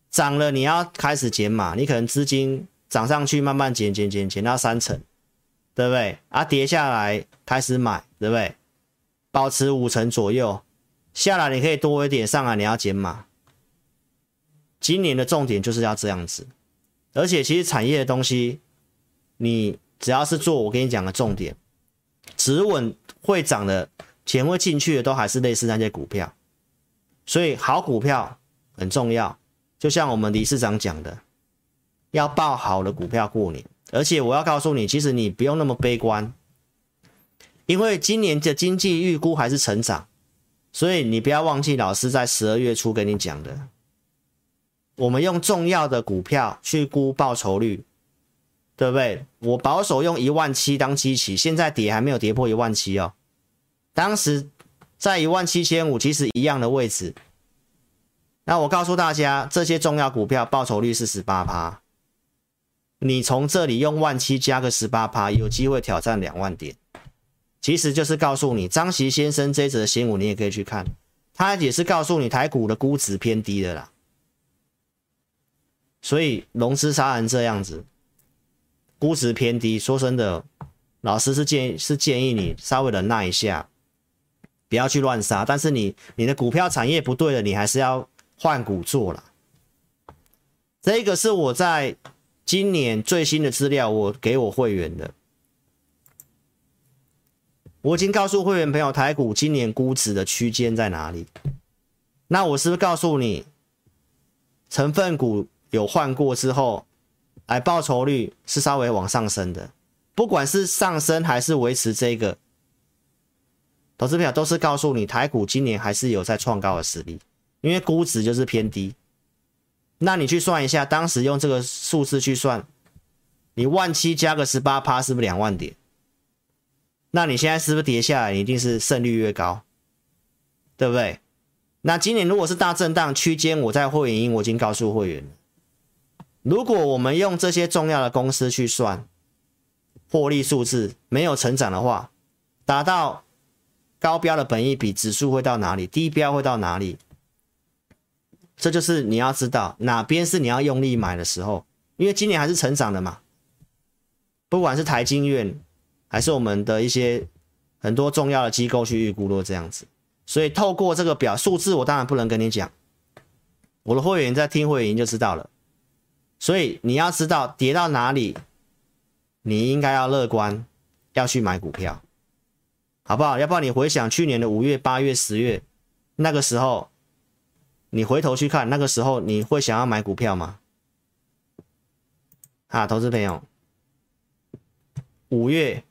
涨了你要开始减码，你可能资金涨上去慢慢减减减减到三成，对不对？啊，跌下来开始买，对不对？保持五成左右。下来你可以多一点，上来你要减码。今年的重点就是要这样子，而且其实产业的东西，你只要是做我跟你讲的重点，止稳会涨的，钱会进去的都还是类似那些股票，所以好股票很重要。就像我们理事长讲的，要抱好的股票过年。而且我要告诉你，其实你不用那么悲观，因为今年的经济预估还是成长。所以你不要忘记老师在十二月初跟你讲的，我们用重要的股票去估报酬率，对不对？我保守用一万七当基期，现在跌还没有跌破一万七哦。当时在一万七千五，其实一样的位置。那我告诉大家，这些重要股票报酬率是十八趴，你从这里用万七加个十八趴，有机会挑战两万点。其实就是告诉你，张琦先生这一则新闻，你也可以去看，他也是告诉你台股的估值偏低的啦。所以融资杀成这样子，估值偏低，说真的，老师是建议是建议你稍微忍耐一下，不要去乱杀。但是你你的股票产业不对了，你还是要换股做了。这个是我在今年最新的资料，我给我会员的。我已经告诉会员朋友，台股今年估值的区间在哪里？那我是不是告诉你，成分股有换过之后，哎，报酬率是稍微往上升的。不管是上升还是维持这个，投资票都是告诉你，台股今年还是有在创高的实力，因为估值就是偏低。那你去算一下，当时用这个数字去算，你万七加个十八趴，是不是两万点？那你现在是不是跌下来？你一定是胜率越高，对不对？那今年如果是大震荡区间，我在会员营我已经告诉会员了。如果我们用这些重要的公司去算获利数字，没有成长的话，达到高标的本益比指数会到哪里？低标会到哪里？这就是你要知道哪边是你要用力买的时候，因为今年还是成长的嘛。不管是台经院，还是我们的一些很多重要的机构去预估都这样子，所以透过这个表数字，我当然不能跟你讲，我的会员在听会员就知道了。所以你要知道跌到哪里，你应该要乐观，要去买股票，好不好？要不然你回想去年的五月、八月、十月那个时候，你回头去看那个时候，你会想要买股票吗？啊，投资朋友。五月、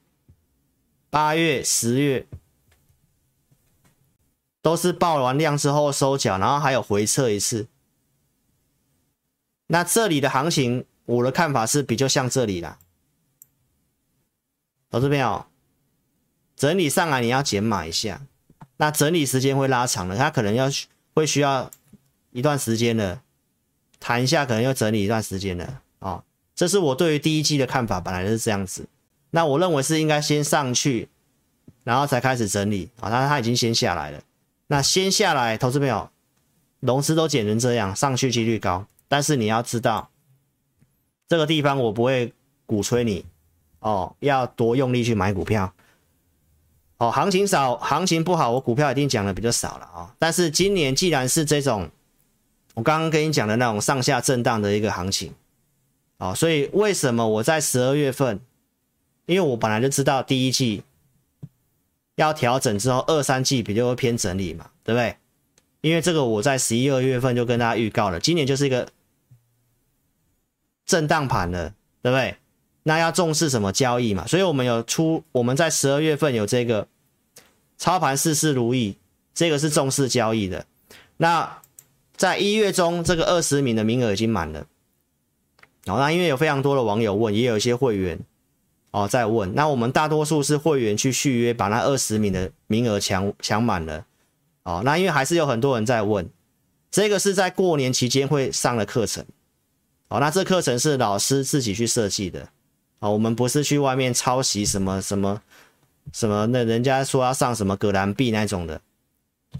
八月、十月都是爆完量之后收脚，然后还有回撤一次。那这里的行情，我的看法是比较像这里啦。投资朋友，整理上来你要减码一下，那整理时间会拉长了，它可能要会需要一段时间了，谈一下可能要整理一段时间了啊、哦。这是我对于第一季的看法，本来就是这样子。那我认为是应该先上去，然后才开始整理啊。那它已经先下来了。那先下来，投资朋友，融资都减成这样，上去几率高。但是你要知道，这个地方我不会鼓吹你哦，要多用力去买股票。哦，行情少，行情不好，我股票一定讲的比较少了啊、哦。但是今年既然是这种，我刚刚跟你讲的那种上下震荡的一个行情，哦，所以为什么我在十二月份？因为我本来就知道第一季要调整之后，二三季比较会偏整理嘛，对不对？因为这个我在十一二月份就跟大家预告了，今年就是一个震荡盘了，对不对？那要重视什么交易嘛？所以我们有出，我们在十二月份有这个操盘事事如意，这个是重视交易的。那在一月中，这个二十名的名额已经满了。好，那因为有非常多的网友问，也有一些会员。哦，在问，那我们大多数是会员去续约，把那二十名的名额抢抢满了。哦，那因为还是有很多人在问，这个是在过年期间会上的课程。哦，那这课程是老师自己去设计的。哦，我们不是去外面抄袭什么什么什么，那人家说要上什么葛兰碧那种的。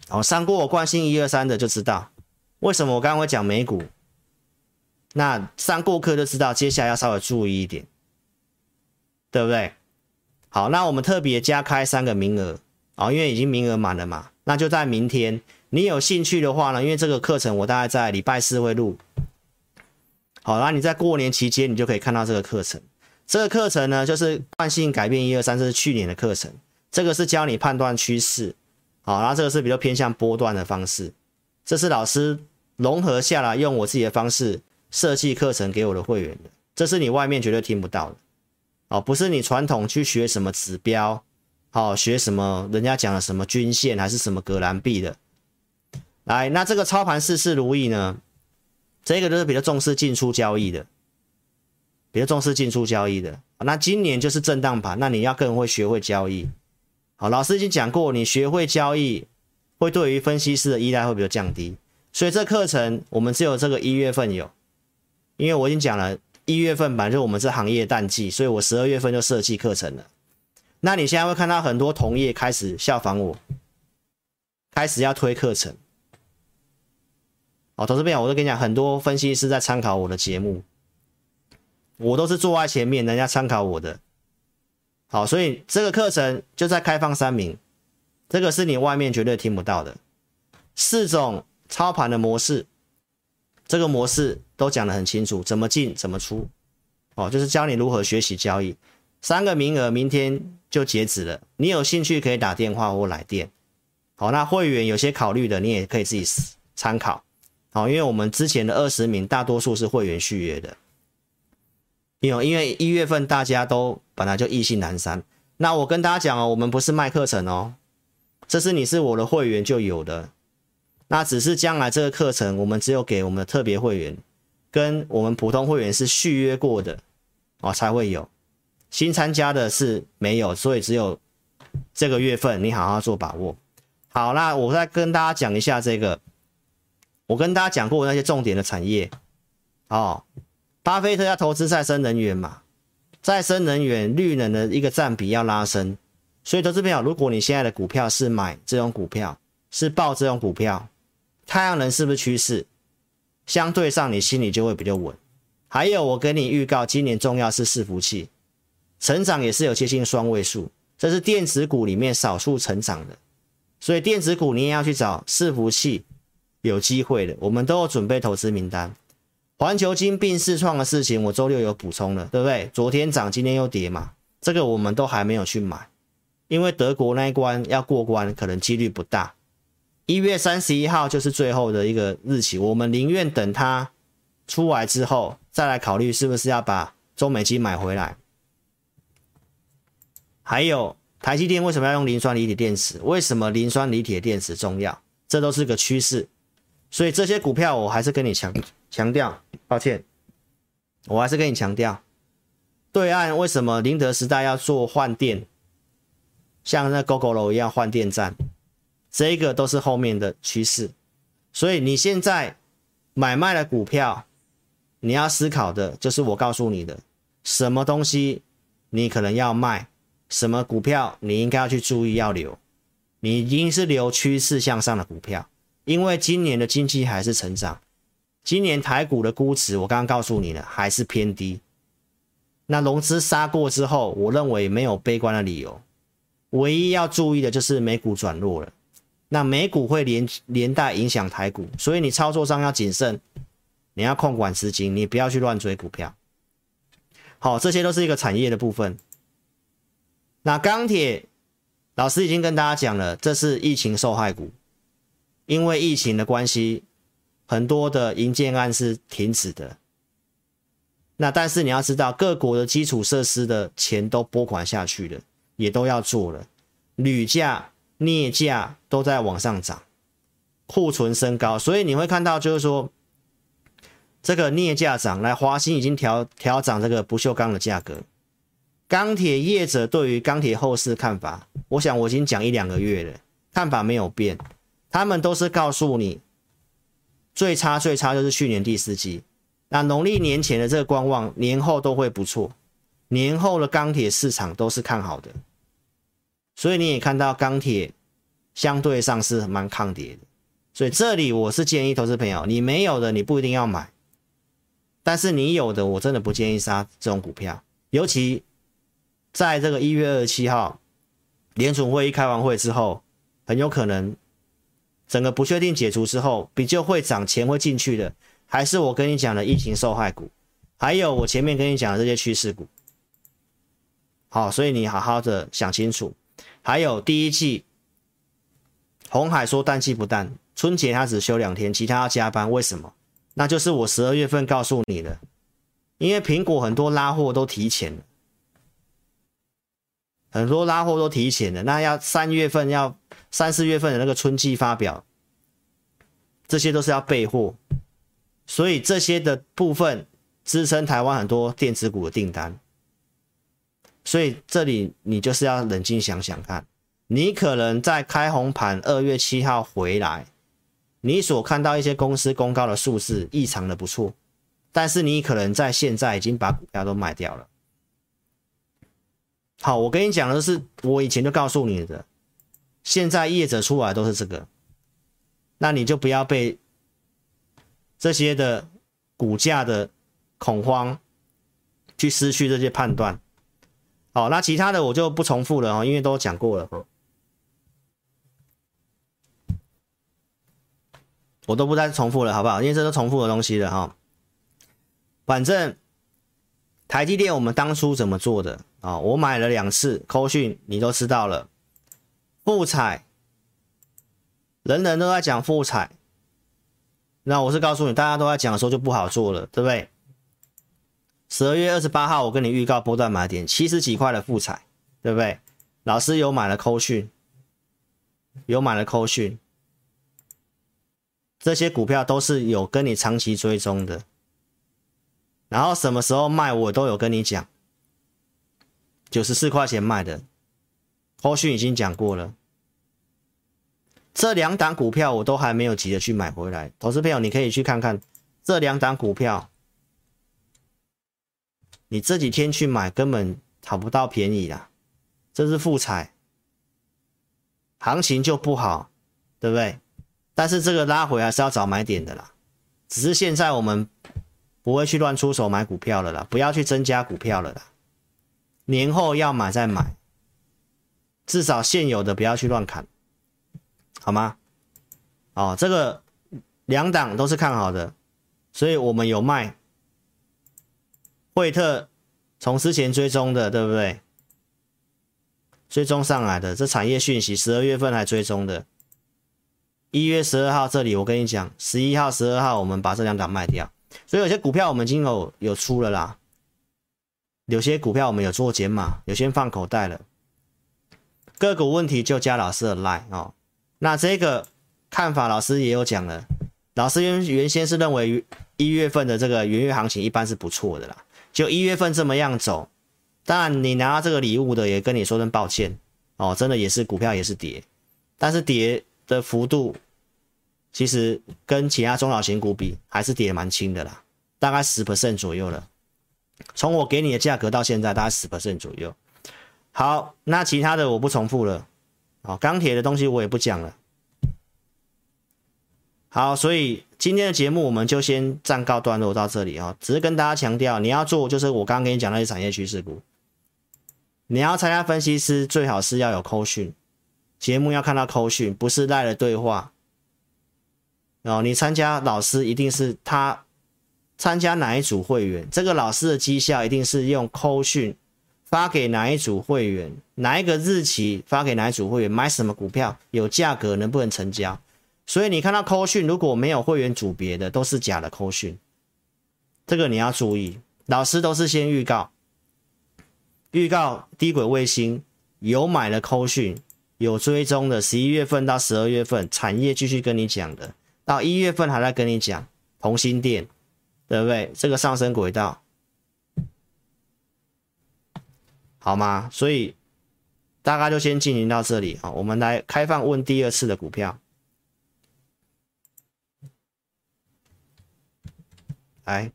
哦，上过我惯性一二三的就知道，为什么我刚刚会讲美股。那上过课就知道，接下来要稍微注意一点。对不对？好，那我们特别加开三个名额啊，因为已经名额满了嘛。那就在明天，你有兴趣的话呢，因为这个课程我大概在礼拜四会录。好，那你在过年期间，你就可以看到这个课程。这个课程呢，就是惯性改变一二三，这是去年的课程。这个是教你判断趋势，好，然后这个是比较偏向波段的方式。这是老师融合下来，用我自己的方式设计课程给我的会员的。这是你外面绝对听不到的。哦，不是你传统去学什么指标，好、哦、学什么人家讲的什么均线还是什么格兰币的，来，那这个操盘事事如意呢？这个就是比较重视进出交易的，比较重视进出交易的。那今年就是震荡盘，那你要更会学会交易。好，老师已经讲过，你学会交易，会对于分析师的依赖会比较降低。所以这课程我们只有这个一月份有，因为我已经讲了。一月份本来就我们是行业淡季，所以我十二月份就设计课程了。那你现在会看到很多同业开始效仿我，开始要推课程。哦，投资朋友，我都跟你讲，很多分析师在参考我的节目，我都是坐在前面，人家参考我的。好，所以这个课程就在开放三名，这个是你外面绝对听不到的四种操盘的模式。这个模式都讲得很清楚，怎么进怎么出，哦，就是教你如何学习交易。三个名额明天就截止了，你有兴趣可以打电话或来电。好，那会员有些考虑的，你也可以自己参考。好，因为我们之前的二十名大多数是会员续约的，因为因为一月份大家都本来就意兴阑珊。那我跟大家讲哦，我们不是卖课程哦，这是你是我的会员就有的。那只是将来这个课程，我们只有给我们的特别会员，跟我们普通会员是续约过的哦，才会有。新参加的是没有，所以只有这个月份，你好好做把握。好，那我再跟大家讲一下这个，我跟大家讲过那些重点的产业哦。巴菲特要投资再生能源嘛，再生能源绿能的一个占比要拉升，所以投资朋友，如果你现在的股票是买这种股票，是报这种股票。太阳能是不是趋势？相对上你心里就会比较稳。还有，我跟你预告，今年重要是伺服器，成长也是有接近双位数，这是电子股里面少数成长的，所以电子股你也要去找伺服器有机会的，我们都有准备投资名单。环球金并世创的事情，我周六有补充了，对不对？昨天涨，今天又跌嘛，这个我们都还没有去买，因为德国那一关要过关，可能几率不大。一月三十一号就是最后的一个日期，我们宁愿等它出来之后再来考虑是不是要把中美晶买回来。还有台积电为什么要用磷酸锂铁电池？为什么磷酸锂铁电池重要？这都是个趋势，所以这些股票我还是跟你强强调。抱歉，我还是跟你强调，对岸为什么宁德时代要做换电，像那 Gogoro 一样换电站，这个都是后面的趋势。所以你现在买卖的股票，你要思考的就是我告诉你的，什么东西你可能要卖，什么股票你应该要去注意要留，你一定是留趋势向上的股票，因为今年的经济还是成长。今年台股的估值，我刚刚告诉你了，还是偏低。那融资杀过之后，我认为没有悲观的理由。唯一要注意的就是美股转弱了，那美股会连连带影响台股，所以你操作上要谨慎，你要控管资金，你不要去乱追股票。好，这些都是一个产业的部分。那钢铁，老师已经跟大家讲了，这是疫情受害股，因为疫情的关系。很多的营建案是停止的，那但是你要知道，各国的基础设施的钱都拨款下去了，也都要做了，铝价、镍价都在往上涨，库存升高，所以你会看到就是说，这个镍价涨，来华兴已经调调涨这个不锈钢的价格，钢铁业者对于钢铁后市看法，我想我已经讲一两个月了，看法没有变，他们都是告诉你。最差最差就是去年第四季，那农历年前的这个观望，年后都会不错，年后的钢铁市场都是看好的，所以你也看到钢铁相对上是蛮抗跌的，所以这里我是建议投资朋友，你没有的你不一定要买，但是你有的我真的不建议杀这种股票，尤其在这个一月二十七号联储会议开完会之后，很有可能。整个不确定解除之后，比较会涨钱会进去的，还是我跟你讲的疫情受害股，还有我前面跟你讲的这些趋势股。好，所以你好好的想清楚。还有第一季，红海说淡季不淡，春节他只休两天，其他要加班，为什么？那就是我十二月份告诉你的，因为苹果很多拉货都提前。很多拉货都提前了，那要三月份要三四月份的那个春季发表，这些都是要备货，所以这些的部分支撑台湾很多电子股的订单。所以这里你就是要冷静想想看，你可能在开红盘二月七号回来，你所看到一些公司公告的数字异常的不错，但是你可能在现在已经把股票都卖掉了。好，我跟你讲的是我以前就告诉你的，现在业者出来都是这个，那你就不要被这些的股价的恐慌去失去这些判断。好，那其他的我就不重复了哦，因为都讲过了，我都不再重复了，好不好？因为这都重复的东西了哈，反正。台积电我们当初怎么做的啊？我买了两次，扣讯你都知道了。富采，人人都在讲富采，那我是告诉你，大家都在讲的时候就不好做了，对不对？十二月二十八号我跟你预告波段买点七十几块的富采，对不对？老师有买了扣讯，有买了扣讯，这些股票都是有跟你长期追踪的。然后什么时候卖，我都有跟你讲。九十四块钱卖的，后续已经讲过了。这两档股票我都还没有急着去买回来。投资朋友，你可以去看看这两档股票，你这几天去买根本讨不到便宜啦。这是富采，行情就不好，对不对？但是这个拉回还是要找买点的啦。只是现在我们不会去乱出手买股票了啦，不要去增加股票了啦。年后要买再买，至少现有的不要去乱砍，好吗？哦，这个两档都是看好的，所以我们有卖。惠特从之前追踪的，对不对？追踪上来的这产业讯息，十二月份还追踪的。一月十二号这里，我跟你讲，十一号、十二号我们把这两档卖掉，所以有些股票我们已经有有出了啦，有些股票我们有做减码，有些放口袋了。个股问题就加老师的 line 哦。那这个看法老师也有讲了，老师原原先是认为一月份的这个元月行情一般是不错的啦，就一月份这么样走，当然你拿到这个礼物的也跟你说声抱歉哦，真的也是股票也是跌，但是跌的幅度。其实跟其他中小型股比，还是跌蛮轻的啦，大概十 percent 左右了。从我给你的价格到现在，大概十 percent 左右。好，那其他的我不重复了。好，钢铁的东西我也不讲了。好，所以今天的节目我们就先暂告段落到这里啊。只是跟大家强调，你要做就是我刚刚跟你讲那些产业趋势股，你要参加分析师，最好是要有扣讯，节目要看到扣讯，不是赖的对话。哦，你参加老师一定是他参加哪一组会员，这个老师的绩效一定是用扣讯发给哪一组会员，哪一个日期发给哪一组会员，买什么股票有价格能不能成交？所以你看到扣讯如果没有会员组别的，都是假的扣讯，这个你要注意。老师都是先预告，预告低轨卫星有买了扣讯，有追踪的，十一月份到十二月份产业继续跟你讲的。到一月份还在跟你讲同心电，对不对？这个上升轨道，好吗？所以大概就先进行到这里啊。我们来开放问第二次的股票，来，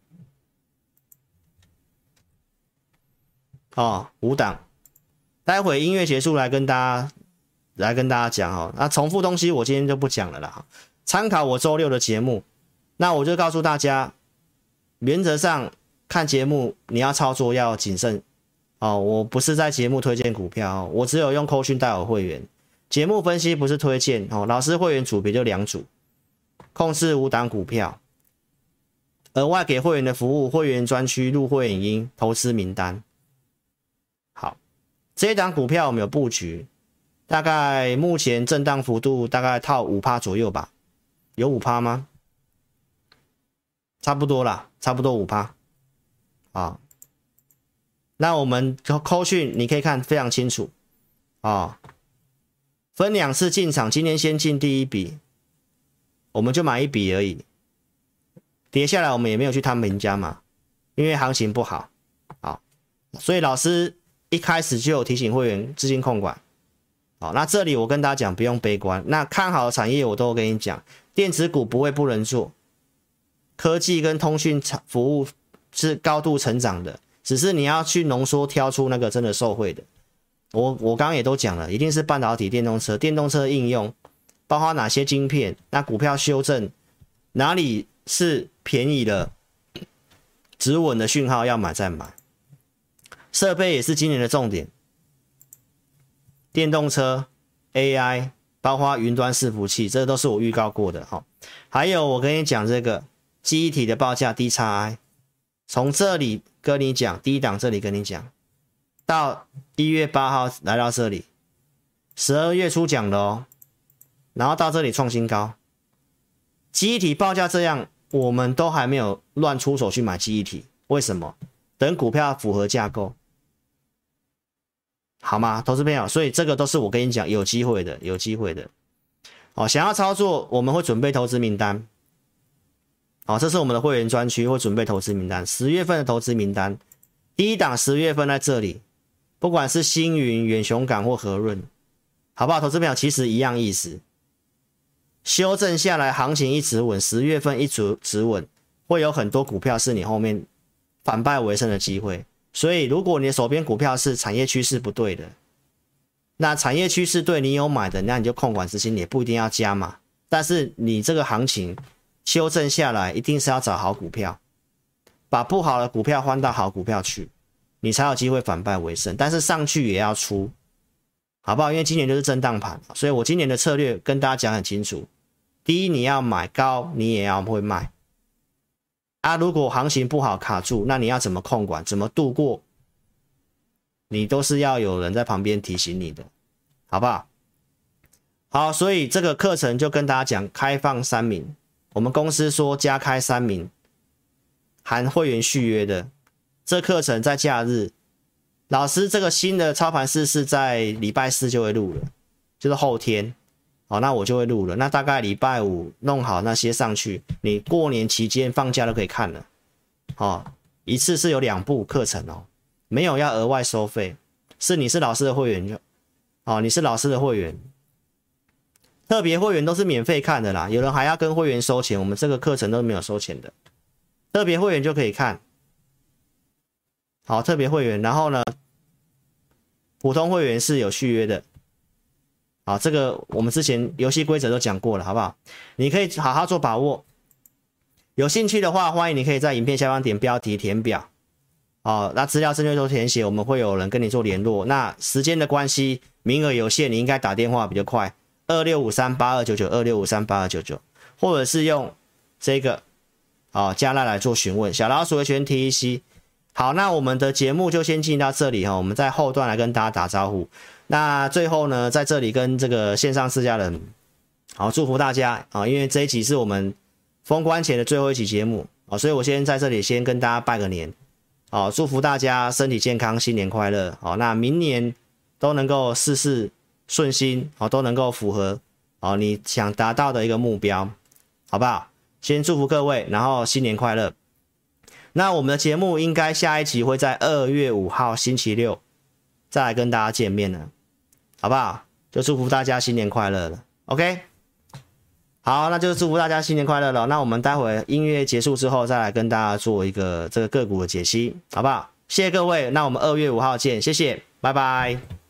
哦，五档，待会音乐结束来跟大家来跟大家讲哦。那重复东西我今天就不讲了啦。参考我周六的节目，那我就告诉大家，原则上看节目你要操作要谨慎哦。我不是在节目推荐股票，我只有用扣讯带我会员。节目分析不是推荐哦，老师会员组别就两组，控制五档股票，额外给会员的服务，会员专区入会影音投资名单。好，这一档股票我们有布局，大概目前震荡幅度大概套五趴左右吧。有五趴吗？差不多啦，差不多五趴。啊，那我们扣讯你可以看非常清楚啊，分两次进场，今天先进第一笔，我们就买一笔而已，跌下来我们也没有去摊平加码，因为行情不好，好，所以老师一开始就有提醒会员资金控管，好，那这里我跟大家讲不用悲观，那看好的产业我都会跟你讲。电子股不会不能做，科技跟通讯产服务是高度成长的，只是你要去浓缩挑出那个真的受惠的。我我刚刚也都讲了，一定是半导体、电动车、电动车应用，包括哪些晶片，那股票修正哪里是便宜的、止稳的讯号要买再买。设备也是今年的重点，电动车、AI。包括云端伺服器，这都是我预告过的哈。还有我跟你讲这个记忆体的报价 DXi，从这里跟你讲，第一档这里跟你讲，到一月八号来到这里，十二月初讲的哦，然后到这里创新高，记忆体报价这样，我们都还没有乱出手去买记忆体，为什么？等股票符合架构。好吗，投资朋友？所以这个都是我跟你讲有机会的，有机会的。哦，想要操作，我们会准备投资名单。好，这是我们的会员专区，会准备投资名单。十月份的投资名单，第一档十月份在这里，不管是星云、远雄港或和润，好不好？投资朋友，其实一样意思。修正下来，行情一直稳，十月份一直止稳，会有很多股票是你后面反败为胜的机会。所以，如果你的手边股票是产业趋势不对的，那产业趋势对你有买的，那你就控管资金，也不一定要加嘛。但是你这个行情修正下来，一定是要找好股票，把不好的股票换到好股票去，你才有机会反败为胜。但是上去也要出，好不好？因为今年就是震荡盘，所以我今年的策略跟大家讲很清楚：第一，你要买高，你也要会卖。啊，如果行情不好卡住，那你要怎么控管？怎么度过？你都是要有人在旁边提醒你的，好不好？好，所以这个课程就跟大家讲，开放三名，我们公司说加开三名，含会员续约的。这课程在假日，老师这个新的操盘式是在礼拜四就会录了，就是后天，好，那我就会录了。那大概礼拜五弄好那些上去，你过年期间放假都可以看了。好，一次是有两部课程哦。没有要额外收费，是你是老师的会员就，哦，你是老师的会员，特别会员都是免费看的啦。有人还要跟会员收钱，我们这个课程都没有收钱的，特别会员就可以看。好，特别会员，然后呢，普通会员是有续约的。好，这个我们之前游戏规则都讲过了，好不好？你可以好好做把握。有兴趣的话，欢迎你可以在影片下方点标题填表。哦，那资料正确都填写，我们会有人跟你做联络。那时间的关系，名额有限，你应该打电话比较快，二六五三八二九九，二六五三八二九九，或者是用这个，哦，加赖来做询问。小老鼠的全 T E C。好，那我们的节目就先进到这里哈，我们在后段来跟大家打招呼。那最后呢，在这里跟这个线上自家人，好，祝福大家啊，因为这一集是我们封关前的最后一期节目啊，所以我先在这里先跟大家拜个年。好，祝福大家身体健康，新年快乐。好，那明年都能够事事顺心，好，都能够符合好你想达到的一个目标，好不好？先祝福各位，然后新年快乐。那我们的节目应该下一集会在二月五号星期六再来跟大家见面了，好不好？就祝福大家新年快乐了。OK。好，那就祝福大家新年快乐了。那我们待会音乐结束之后，再来跟大家做一个这个个股的解析，好不好？谢谢各位，那我们二月五号见，谢谢，拜拜。